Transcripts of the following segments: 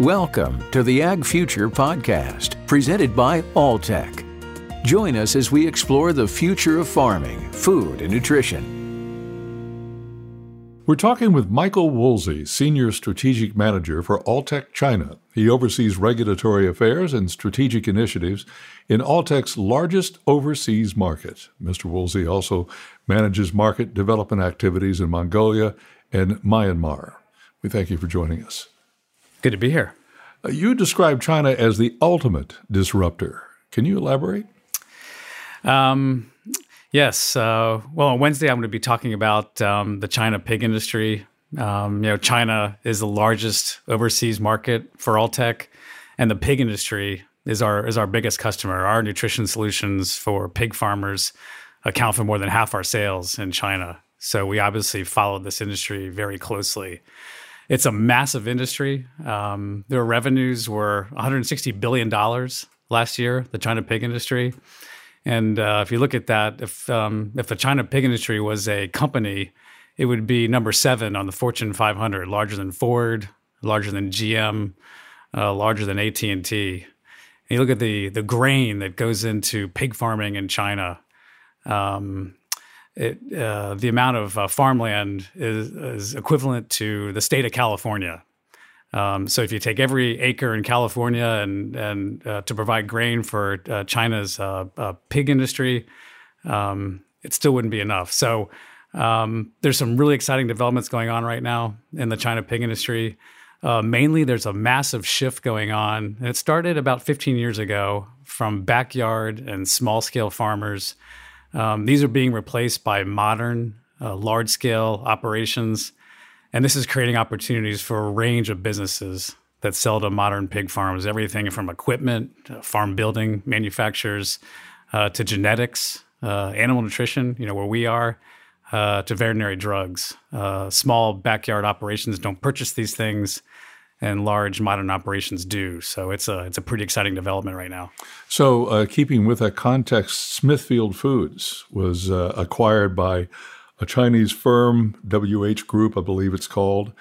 Welcome to the Ag Future Podcast, presented by Alltech. Join us as we explore the future of farming, food, and nutrition. We're talking with Michael Woolsey, Senior Strategic Manager for Alltech China. He oversees regulatory affairs and strategic initiatives in Alltech's largest overseas market. Mr. Woolsey also manages market development activities in Mongolia and Myanmar. We thank you for joining us. Good to be here. Uh, you describe China as the ultimate disruptor. Can you elaborate? Um, yes. Uh, well, on Wednesday, I'm going to be talking about um, the China pig industry. Um, you know, China is the largest overseas market for Alltech, and the pig industry is our is our biggest customer. Our nutrition solutions for pig farmers account for more than half our sales in China. So we obviously follow this industry very closely. It's a massive industry. Um, their revenues were 160 billion dollars last year. The China pig industry, and uh, if you look at that, if um, if the China pig industry was a company, it would be number seven on the Fortune 500, larger than Ford, larger than GM, uh, larger than AT and T. And You look at the the grain that goes into pig farming in China. Um, it, uh, the amount of uh, farmland is, is, equivalent to the state of California. Um, so if you take every acre in California and and uh, to provide grain for uh, China's uh, uh, pig industry, um, it still wouldn't be enough. So um, there's some really exciting developments going on right now in the China pig industry. mainly, there's a massive shift going on, it started about 15 years ago from backyard and small scale farmers um, these are being replaced by modern, uh, large scale operations. And this is creating opportunities for a range of businesses that sell to modern pig farms everything from equipment, farm building manufacturers, uh, to genetics, uh, animal nutrition, you know, where we are, uh, to veterinary drugs. Uh, small backyard operations don't purchase these things and large modern operations do. So it's a it's a pretty exciting development right now. So, uh, keeping with that context, Smithfield Foods was uh, acquired by a Chinese firm, WH Group, I believe it's called.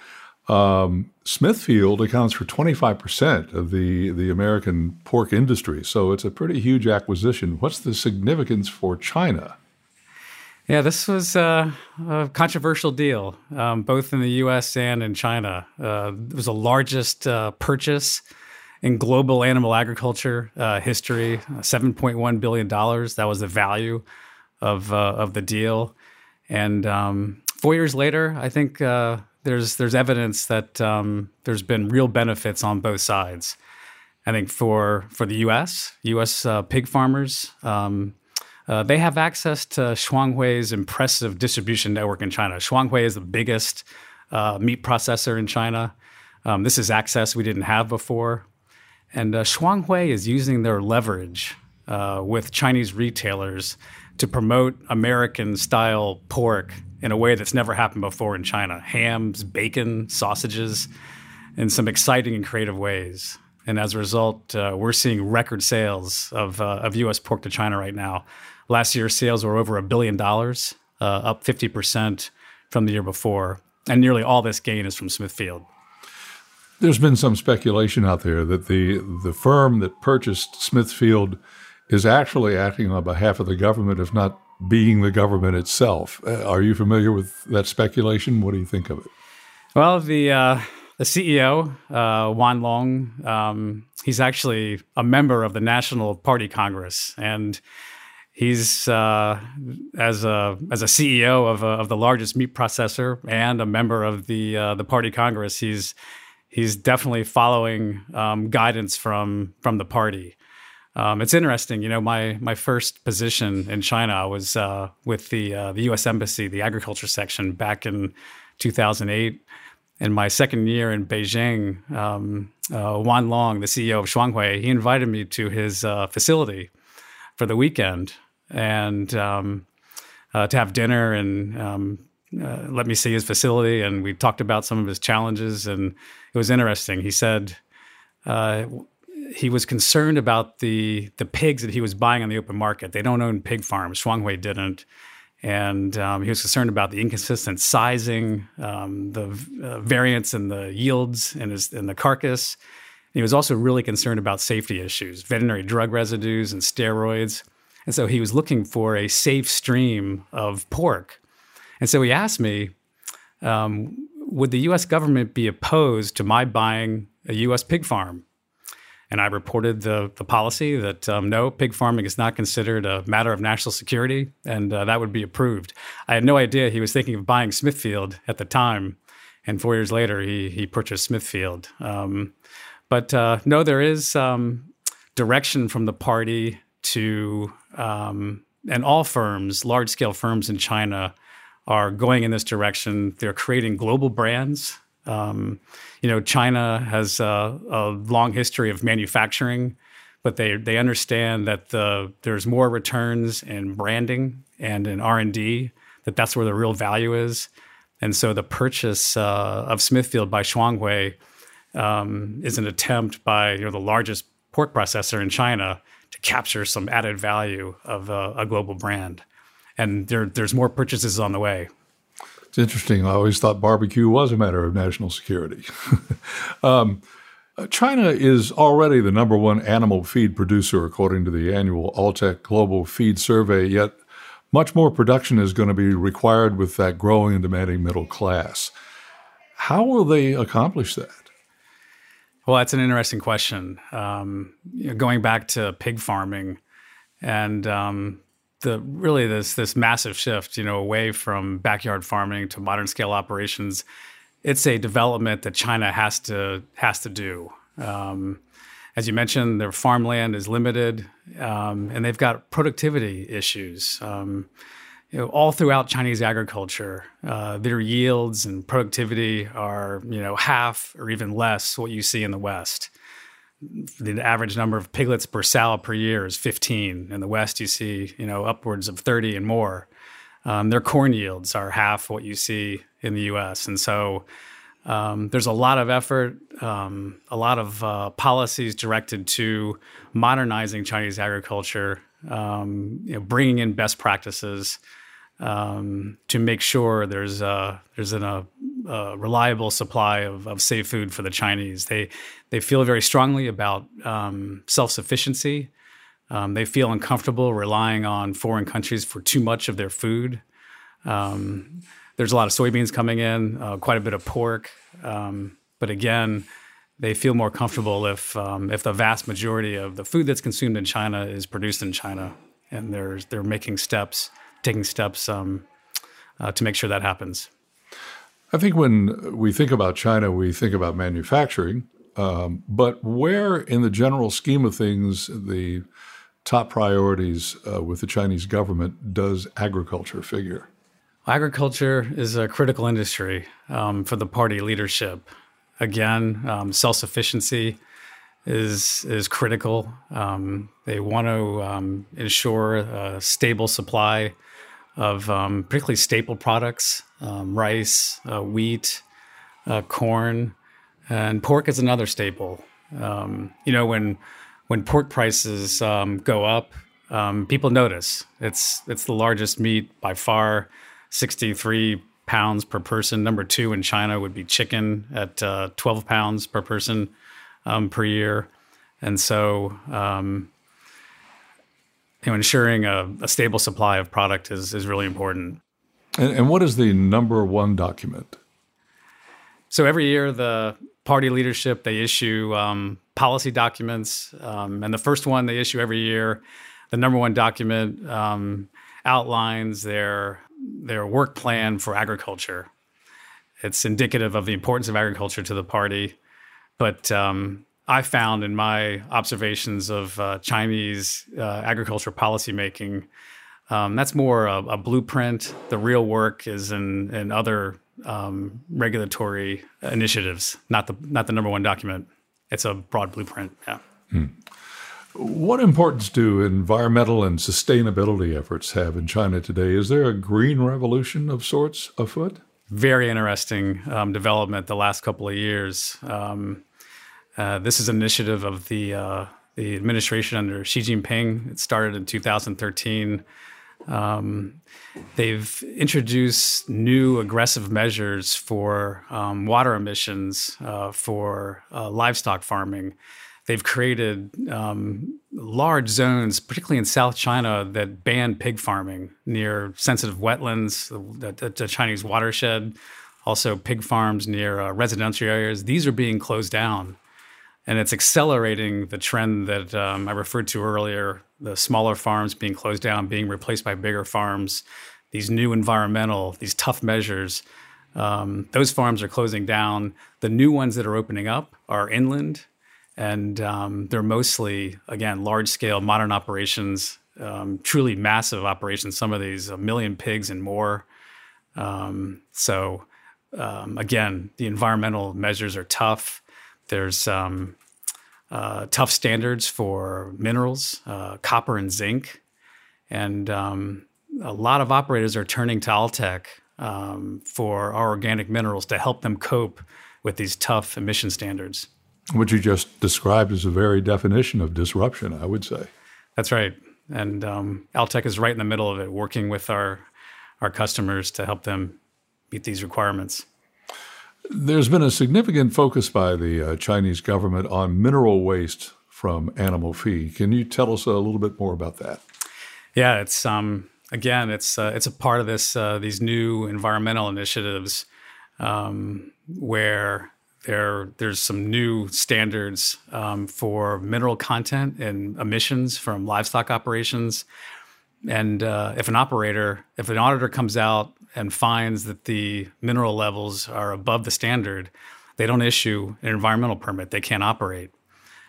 Um, Smithfield accounts for 25% of the, the American pork industry, so it's a pretty huge acquisition. What's the significance for China? Yeah, this was a controversial deal, um, both in the U.S. and in China. Uh, it was the largest uh, purchase in global animal agriculture uh, history. Seven point one billion dollars. That was the value of uh, of the deal. And um, four years later, I think uh, there's there's evidence that um, there's been real benefits on both sides. I think for for the U.S. U.S. pig farmers. Um, uh, they have access to Shuanghui's impressive distribution network in China. Shuanghui is the biggest uh, meat processor in China. Um, this is access we didn't have before. And uh, Shuanghui is using their leverage uh, with Chinese retailers to promote American style pork in a way that's never happened before in China hams, bacon, sausages, in some exciting and creative ways. And as a result, uh, we're seeing record sales of, uh, of U.S. pork to China right now. Last year, sales were over a billion dollars, uh, up 50% from the year before. And nearly all this gain is from Smithfield. There's been some speculation out there that the, the firm that purchased Smithfield is actually acting on behalf of the government, if not being the government itself. Uh, are you familiar with that speculation? What do you think of it? Well, the uh, the CEO, uh, Wan Long, um, he's actually a member of the National Party Congress, and he's uh, as a as a CEO of a, of the largest meat processor and a member of the uh, the party Congress. He's he's definitely following um, guidance from from the party. Um, it's interesting, you know. My my first position in China was uh, with the uh, the U.S. Embassy, the agriculture section, back in 2008. In my second year in Beijing, um, uh, Wan Long, the CEO of Shuanghui, he invited me to his uh, facility for the weekend and um, uh, to have dinner and um, uh, let me see his facility. And we talked about some of his challenges, and it was interesting. He said uh, he was concerned about the the pigs that he was buying on the open market. They don't own pig farms. Shuanghui didn't. And um, he was concerned about the inconsistent sizing, um, the uh, variance in the yields in his in the carcass, He was also really concerned about safety issues, veterinary drug residues and steroids. And so he was looking for a safe stream of pork. And so he asked me, um, would the US government be opposed to my buying a US pig farm? And I reported the, the policy that um, no, pig farming is not considered a matter of national security, and uh, that would be approved. I had no idea he was thinking of buying Smithfield at the time. And four years later, he, he purchased Smithfield. Um, but uh, no, there is um, direction from the party to, um, and all firms, large scale firms in China, are going in this direction. They're creating global brands. Um, you know, China has a, a, long history of manufacturing, but they they understand that the there's more returns in branding and in R and D. That that's where the real value is. And so the purchase uh, of Smithfield by Shuanghui um, is an attempt by you know the largest pork processor in China to capture some added value of a, a global brand. And there, there's more purchases on the way. It's interesting. I always thought barbecue was a matter of national security. um, China is already the number one animal feed producer, according to the annual Alltech Global Feed Survey, yet much more production is going to be required with that growing and demanding middle class. How will they accomplish that? Well, that's an interesting question. Um, you know, going back to pig farming and um, the really this this massive shift, you know, away from backyard farming to modern scale operations, it's a development that China has to has to do. Um, as you mentioned, their farmland is limited, um, and they've got productivity issues. Um, you know, all throughout Chinese agriculture, uh, their yields and productivity are, you know, half or even less what you see in the West. The average number of piglets per sow per year is 15. In the West, you see, you know, upwards of 30 and more. Um, their corn yields are half what you see in the U.S. And so um, there's a lot of effort, um, a lot of uh, policies directed to modernizing Chinese agriculture, um, you know, bringing in best practices, um, to make sure there's a, there's an, a, a reliable supply of, of safe food for the Chinese. They they feel very strongly about um, self sufficiency. Um, they feel uncomfortable relying on foreign countries for too much of their food. Um, there's a lot of soybeans coming in, uh, quite a bit of pork, um, but again, they feel more comfortable if um, if the vast majority of the food that's consumed in China is produced in China, and they're they're making steps taking steps um, uh, to make sure that happens. I think when we think about China, we think about manufacturing. Um, but where, in the general scheme of things, the top priorities uh, with the Chinese government does agriculture figure? Agriculture is a critical industry um, for the party leadership. Again, um, self sufficiency is is critical. Um, they want to um, ensure a stable supply of um, particularly staple products, um, rice, uh, wheat, uh, corn, and pork is another staple. Um, you know, when when pork prices um, go up, um, people notice. It's it's the largest meat by far, sixty three pounds per person. Number two in China would be chicken at uh, twelve pounds per person um, per year, and so you know, ensuring a, a, stable supply of product is, is really important. And, and, what is the number one document? So every year, the party leadership they issue um, policy documents, um, and the first one they issue every year, the number one document um, outlines their their work plan for agriculture. It's indicative of the importance of agriculture to the party, but um, I found in my observations of uh, Chinese uh, agriculture policy making, um, that's more a, a, blueprint. The real work is in, in other um, regulatory initiatives, not the not the number one document. It's a broad blueprint. Yeah. Hmm. What importance do environmental and sustainability efforts have in China today? Is there a green revolution of sorts afoot? Very interesting um, development the last couple of years. Um, uh, this is an initiative of the uh, the administration under Xi Jinping. It started in 2013. Um, they've introduced new aggressive measures for um, water emissions uh, for uh, livestock farming. They've created um, large zones, particularly in South China, that ban pig farming near sensitive wetlands, the, the, Chinese watershed, also pig farms near uh, residential areas. These are being closed down. And it's accelerating the trend that um, I referred to earlier the smaller farms being closed down, being replaced by bigger farms, these new environmental, these tough measures. Um, those farms are closing down. The new ones that are opening up are inland and um, they're mostly again large scale modern operations um, truly massive operations some of these a million pigs and more um, so um, again the environmental measures are tough there's um, uh, tough standards for minerals uh, copper and zinc and um, a lot of operators are turning to Alltech for our organic minerals to help them cope with these tough emission standards what you just described is a very definition of disruption, I would say. That's right. And um, Alltech is right in the middle of it, working with our, our customers to help them meet these requirements. There's been a significant focus by the uh, Chinese government on mineral waste from animal feed. Can you tell us a little bit more about that? Yeah, it's um, again, it's uh, it's a part of this uh, these new environmental initiatives um, where there, there's some new standards um, for mineral content and emissions from livestock operations. And uh, if an operator, if an auditor comes out and finds that the mineral levels are above the standard, they don't issue an environmental permit. They can't operate.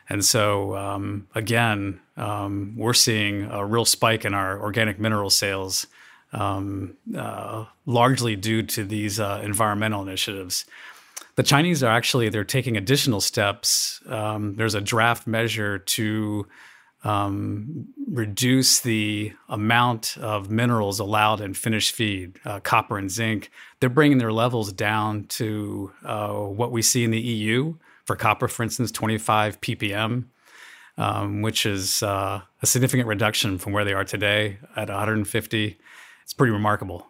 And so, um, again, um, we're seeing a real spike in our organic mineral sales, um, uh, largely due to these uh, environmental initiatives the Chinese are actually they're taking additional steps. Um, there's a draft measure to um, reduce the amount of minerals allowed in finished feed, uh, copper and zinc. They're bringing their levels down to uh, what we see in the EU for copper, for instance, 25 ppm, um, which is uh, a significant reduction from where they are today at 150. It's pretty remarkable.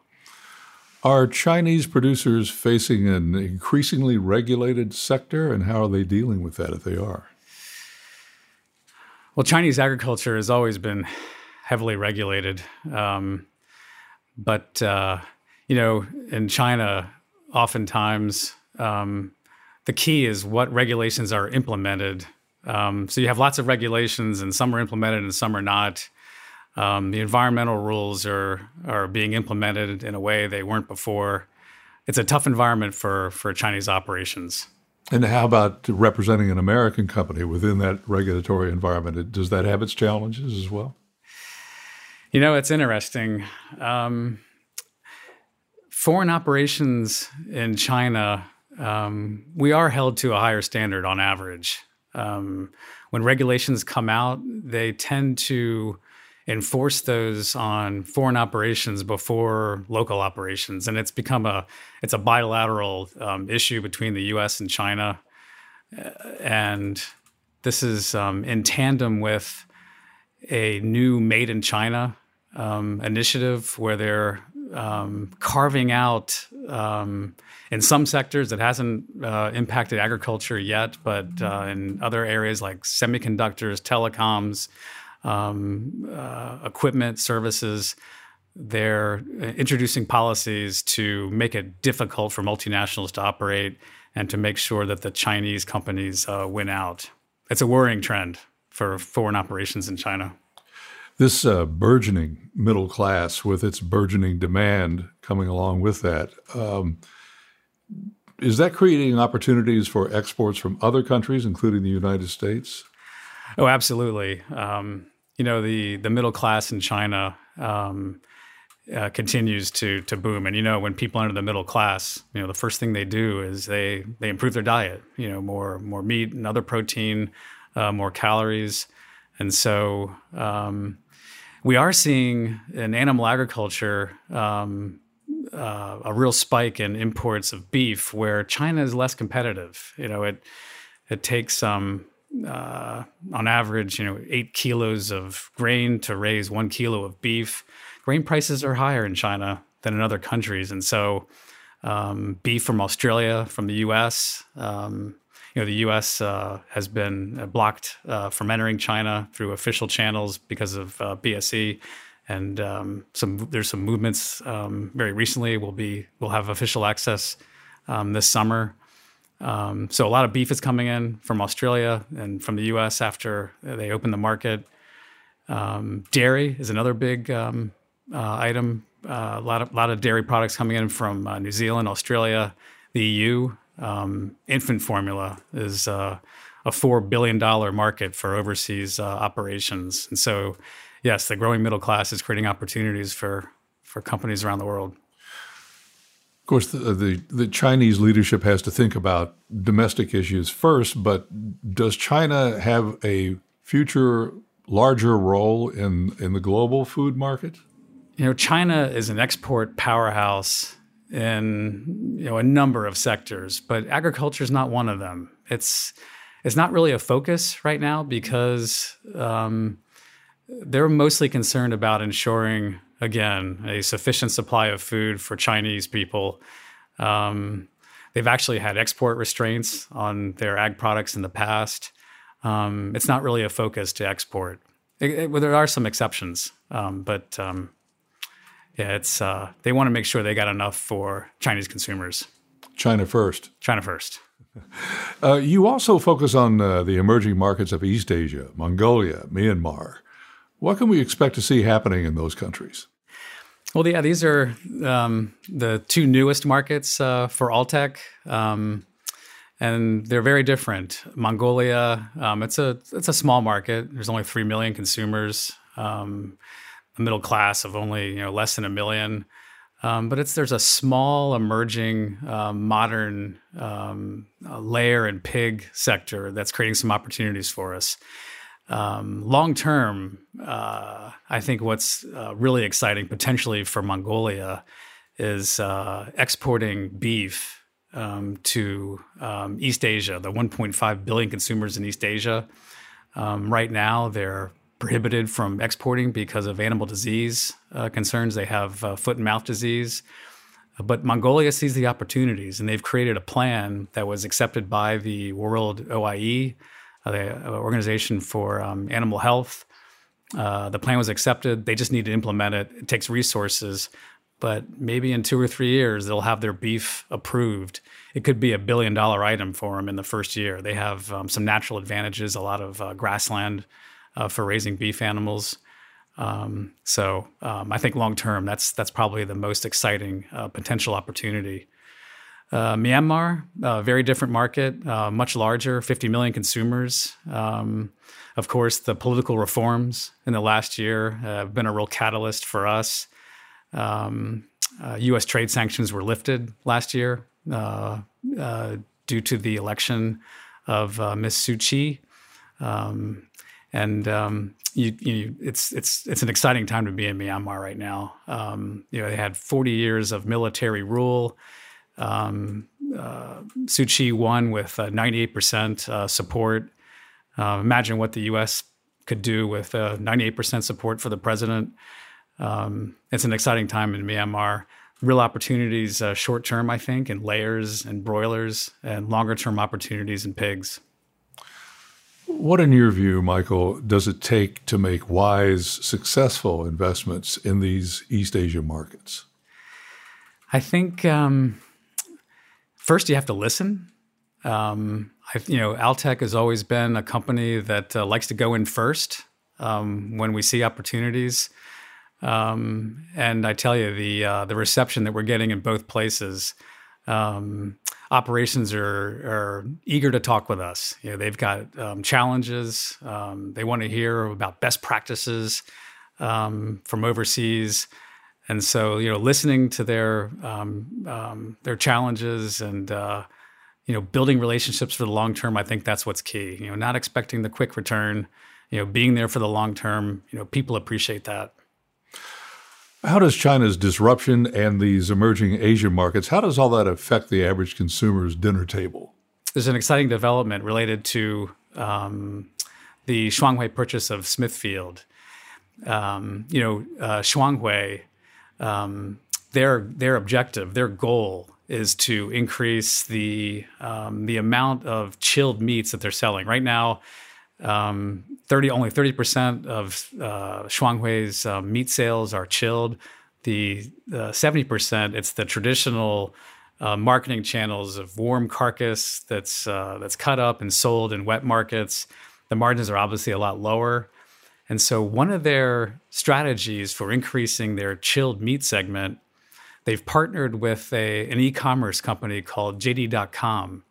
Are Chinese producers facing an increasingly regulated sector, and how are they dealing with that if they are? Well, Chinese agriculture has always been heavily regulated. Um, but, uh, you know, in China, oftentimes um, the key is what regulations are implemented. Um, so you have lots of regulations, and some are implemented and some are not. Um, the environmental rules are are being implemented in a way they weren't before. It's a tough environment for for Chinese operations. And how about representing an American company within that regulatory environment? Does that have its challenges as well? You know, it's interesting. Um, foreign operations in China, um, we are held to a higher standard on average. Um, when regulations come out, they tend to enforce those on foreign operations before local operations, and it's become a it's a bilateral um, issue between the U.S. and China, uh, and this is um, in tandem with a new Made in China um, initiative where they're um, carving out um, in some sectors it hasn't uh, impacted agriculture yet, but uh, in other areas like semiconductors, telecoms um, uh, equipment, services. They're introducing policies to make it difficult for multinationals to operate and to make sure that the Chinese companies uh, win out. It's a worrying trend for foreign operations in China. This uh, burgeoning middle class, with its burgeoning demand coming along with that, um, is that creating opportunities for exports from other countries, including the United States? Oh, absolutely. Um, you know, the the middle class in China um, uh, continues to to boom, and you know, when people enter the middle class, you know, the first thing they do is they they improve their diet. You know, more more meat and other protein, uh, more calories, and so um, we are seeing in animal agriculture. Um, uh, a real spike in imports of beef, where China is less competitive. You know, it it takes um, uh, on average, you know, eight kilos of grain to raise one kilo of beef. Grain prices are higher in China than in other countries, and so um, beef from Australia, from the U.S. Um, you know, the U.S. Uh, has been blocked uh, from entering China through official channels because of uh, BSE, and um, some there's some movements um, very recently. We'll be we'll have official access um, this summer. Um, so a lot of beef is coming in from Australia and from the U.S. after they open the market. Um, dairy is another big um, uh, item. Uh, a lot of lot of dairy products coming in from uh, New Zealand, Australia, the EU. Um, infant formula is uh, a four billion dollar market for overseas uh, operations, and so yes, the growing middle class is creating opportunities for for companies around the world. Course, the, the, the Chinese leadership has to think about domestic issues first, but does China have a future larger role in in the global food market? You know, China is an export powerhouse in you know a number of sectors, but agriculture is not one of them. It's it's not really a focus right now because um, they're mostly concerned about ensuring again a sufficient supply of food for Chinese people. Um, they've actually had export restraints on their ag products in the past. Um, it's not really a focus to export. It, it, well, there are some exceptions, um, but um, yeah, it's uh, they want to make sure they got enough for Chinese consumers. China first. China first. Uh, you also focus on uh, the emerging markets of East Asia, Mongolia, Myanmar. What can we expect to see happening in those countries? Well, yeah, these are um, the two newest markets uh, for Alltech, um, and they're very different. Mongolia, um, it's a it's a small market. There's only three million consumers. Um, a middle class of only you know less than a million. Um, but it's there's a small emerging um, modern layer and pig sector that's creating some opportunities for us. Um, long term, uh, I think what's uh, really exciting potentially for Mongolia is uh, exporting beef um, to um, East Asia, the 1.5 billion consumers in East Asia. right now, they're prohibited from exporting because of animal disease uh, concerns. They have uh, foot and mouth disease. But Mongolia sees the opportunities, and they've created a plan that was accepted by the World OIE, the Organization for um, Animal Health. Uh, the plan was accepted. They just need to implement it. It takes resources, but maybe in two or three years, they'll have their beef approved. It could be a billion dollar item for them in the first year. They have um, some natural advantages, a lot of uh, grassland uh, for raising beef animals. Um, so um, I think long term, that's that's probably the most exciting uh, potential opportunity. Uh, Myanmar, a very different market, uh, much larger, 50 million consumers. Um, of course, the political reforms in the last year have been a real catalyst for us. U.S. Um, uh, trade sanctions were lifted last year uh, uh, due to the election of Ms. Suu Kyi. Um, and um, you, you, it's it's it's an exciting time to be in Myanmar right now. Um, you know, they had 40 years of military rule. Um, uh, Suu Kyi won with uh, 98% uh, support. Uh, imagine what the U.S. could do with 98% uh, support for the president. Um, it's an exciting time in Myanmar. Real opportunities, uh, short term, I think, in layers and broilers, and longer term opportunities in pigs. What, in your view, Michael, does it take to make wise, successful investments in these East Asia markets? I think um, first you have to listen. Um, you know, Alltech has always been a company that uh, likes to go in first um, when we see opportunities. Um, and I tell you, the uh, the reception that we're getting in both places um, operations are, are eager to talk with us. You know, they've got um, challenges. Um, they want to hear about best practices um, from overseas, and so you know, listening to their um, um, their challenges and uh, you know, building relationships for the long term. I think that's what's key. You know, not expecting the quick return. You know, being there for the long term. You know, people appreciate that. How does China's disruption and these emerging Asian markets, how does all that affect the average consumer's dinner table? There's an exciting development related to um, the Shuanghui purchase of Smithfield. um, you know, uh, Shuanghui, um, their their objective, their goal is to increase the um, the amount of chilled meats that they're selling. Right now, um, thirty only thirty percent of uh, Shuanghui's uh, meat sales are chilled. The seventy percent, it's the traditional uh, marketing channels of warm carcass that's uh, that's cut up and sold in wet markets. The margins are obviously a lot lower. And so, one of their strategies for increasing their chilled meat segment, they've partnered with a, an e commerce company called JD.com.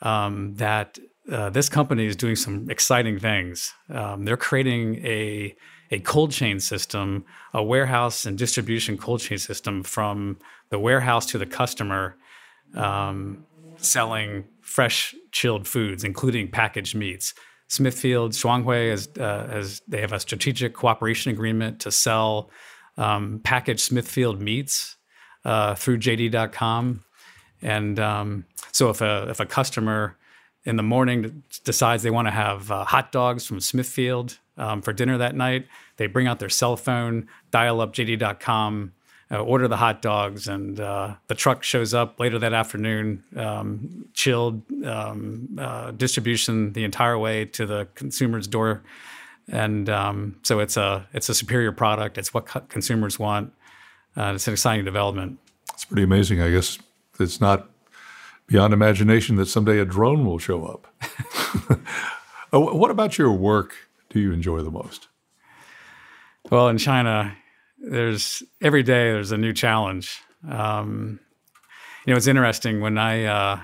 Um, that uh, this company is doing some exciting things. Um, they're creating a, a cold chain system, a warehouse and distribution cold chain system from the warehouse to the customer um, selling fresh chilled foods, including packaged meats. Smithfield, Shuanghui, as, uh, as they have a strategic cooperation agreement to sell um, packaged Smithfield meats uh, through JD.com. And um, so if a, if a customer in the morning decides they want to have uh, hot dogs from Smithfield um, for dinner that night, they bring out their cell phone, dial up JD.com, uh, order the hot dogs, and uh, the truck shows up later that afternoon, um, chilled um, uh, distribution the entire way to the consumer's door, and um, so it's a it's a superior product. It's what co- consumers want. Uh, it's an exciting development. It's pretty amazing. I guess it's not beyond imagination that someday a drone will show up. Oh, what about your work? Do you enjoy the most? Well, in China, there's every day there's a new challenge. Um, you know, it's interesting when I uh,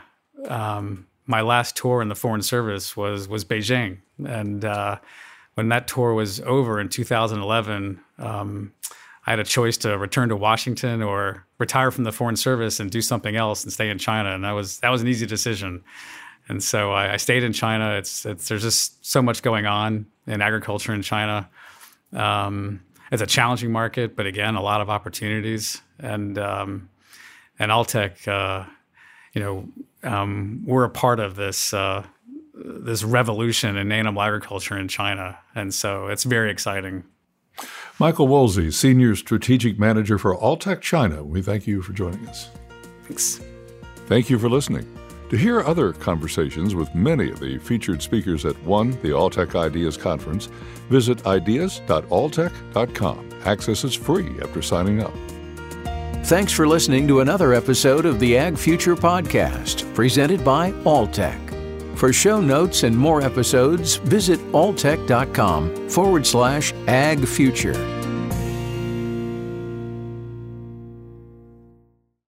um, my last tour in the Foreign Service was was Beijing, and uh, when that tour was over in 2011, um, I had a choice to return to Washington or retire from the Foreign Service and do something else and stay in China, and that was that was an easy decision. And so I, I stayed in China. It's, it's there's just so much going on in agriculture in China. Um, it's a challenging market, but again, a lot of opportunities. And um, and Alltech, uh, you know, um, we're a part of this uh, this revolution in animal agriculture in China, and so it's very exciting. Michael Woolsey, Senior Strategic Manager for Alltech China. We thank you for joining us. Thanks. Thank you for listening. To hear other conversations with many of the featured speakers at one, the Alltech Ideas Conference, visit ideas.alltech.com. Access is free after signing up. Thanks for listening to another episode of the Ag Future Podcast, presented by Alltech. For show notes and more episodes, visit alltech.com forward slash ag future.